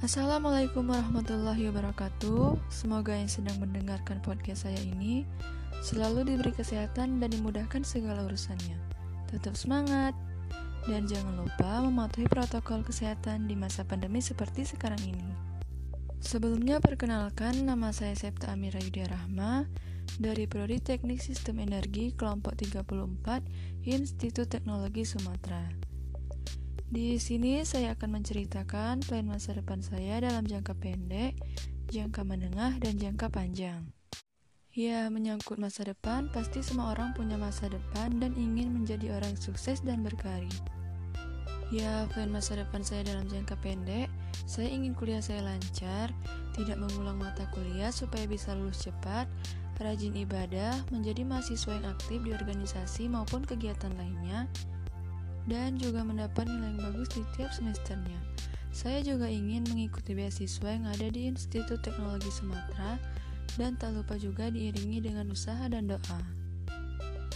Assalamualaikum warahmatullahi wabarakatuh. Semoga yang sedang mendengarkan podcast saya ini selalu diberi kesehatan dan dimudahkan segala urusannya. Tetap semangat dan jangan lupa mematuhi protokol kesehatan di masa pandemi seperti sekarang ini. Sebelumnya perkenalkan nama saya Septa Amira Yudya Rahma dari Prodi Teknik Sistem Energi kelompok 34 Institut Teknologi Sumatera. Di sini saya akan menceritakan plan masa depan saya dalam jangka pendek, jangka menengah, dan jangka panjang. Ya, menyangkut masa depan, pasti semua orang punya masa depan dan ingin menjadi orang sukses dan berkarir. Ya, plan masa depan saya dalam jangka pendek, saya ingin kuliah saya lancar, tidak mengulang mata kuliah supaya bisa lulus cepat, rajin ibadah, menjadi mahasiswa yang aktif di organisasi maupun kegiatan lainnya, dan juga mendapat nilai yang bagus di tiap semesternya. Saya juga ingin mengikuti beasiswa yang ada di Institut Teknologi Sumatera dan tak lupa juga diiringi dengan usaha dan doa.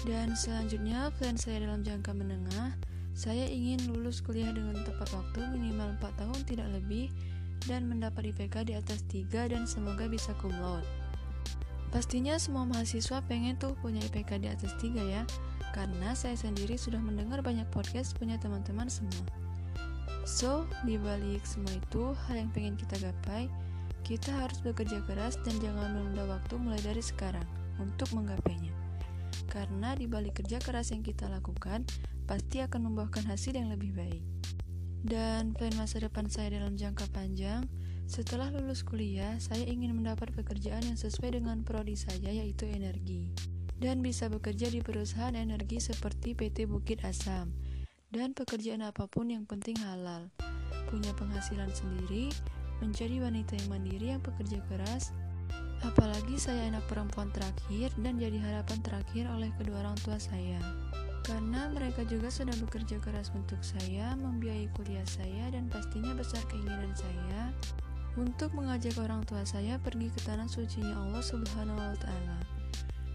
Dan selanjutnya, plan saya dalam jangka menengah, saya ingin lulus kuliah dengan tepat waktu minimal 4 tahun tidak lebih dan mendapat IPK di atas 3 dan semoga bisa cum. Pastinya semua mahasiswa pengen tuh punya IPK di atas 3 ya, karena saya sendiri sudah mendengar banyak podcast punya teman-teman semua. So, di balik semua itu, hal yang pengen kita gapai, kita harus bekerja keras dan jangan menunda waktu mulai dari sekarang untuk menggapainya. Karena di balik kerja keras yang kita lakukan, pasti akan membuahkan hasil yang lebih baik. Dan plan masa depan saya dalam jangka panjang, setelah lulus kuliah, saya ingin mendapat pekerjaan yang sesuai dengan prodi saya yaitu energi. Dan bisa bekerja di perusahaan energi seperti PT Bukit Asam. Dan pekerjaan apa pun yang penting halal. Punya penghasilan sendiri menjadi wanita yang mandiri yang pekerja keras. Apalagi saya anak perempuan terakhir dan jadi harapan terakhir oleh kedua orang tua saya. Karena mereka juga sudah bekerja keras untuk saya, membiayai kuliah saya, dan pastinya besar keinginan saya untuk mengajak orang tua saya pergi ke tanah sucinya Allah Subhanahu wa Ta'ala.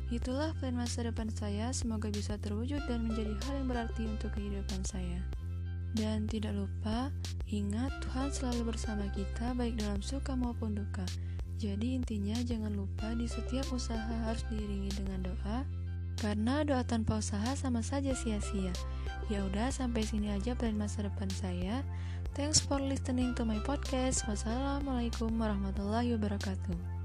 Itulah plan masa depan saya, semoga bisa terwujud dan menjadi hal yang berarti untuk kehidupan saya. Dan tidak lupa, ingat Tuhan selalu bersama kita baik dalam suka maupun duka. Jadi intinya jangan lupa di setiap usaha harus diiringi dengan doa, karena doa tanpa usaha sama saja sia-sia. Ya udah sampai sini aja plan masa depan saya. Thanks for listening to my podcast. Wassalamualaikum warahmatullahi wabarakatuh.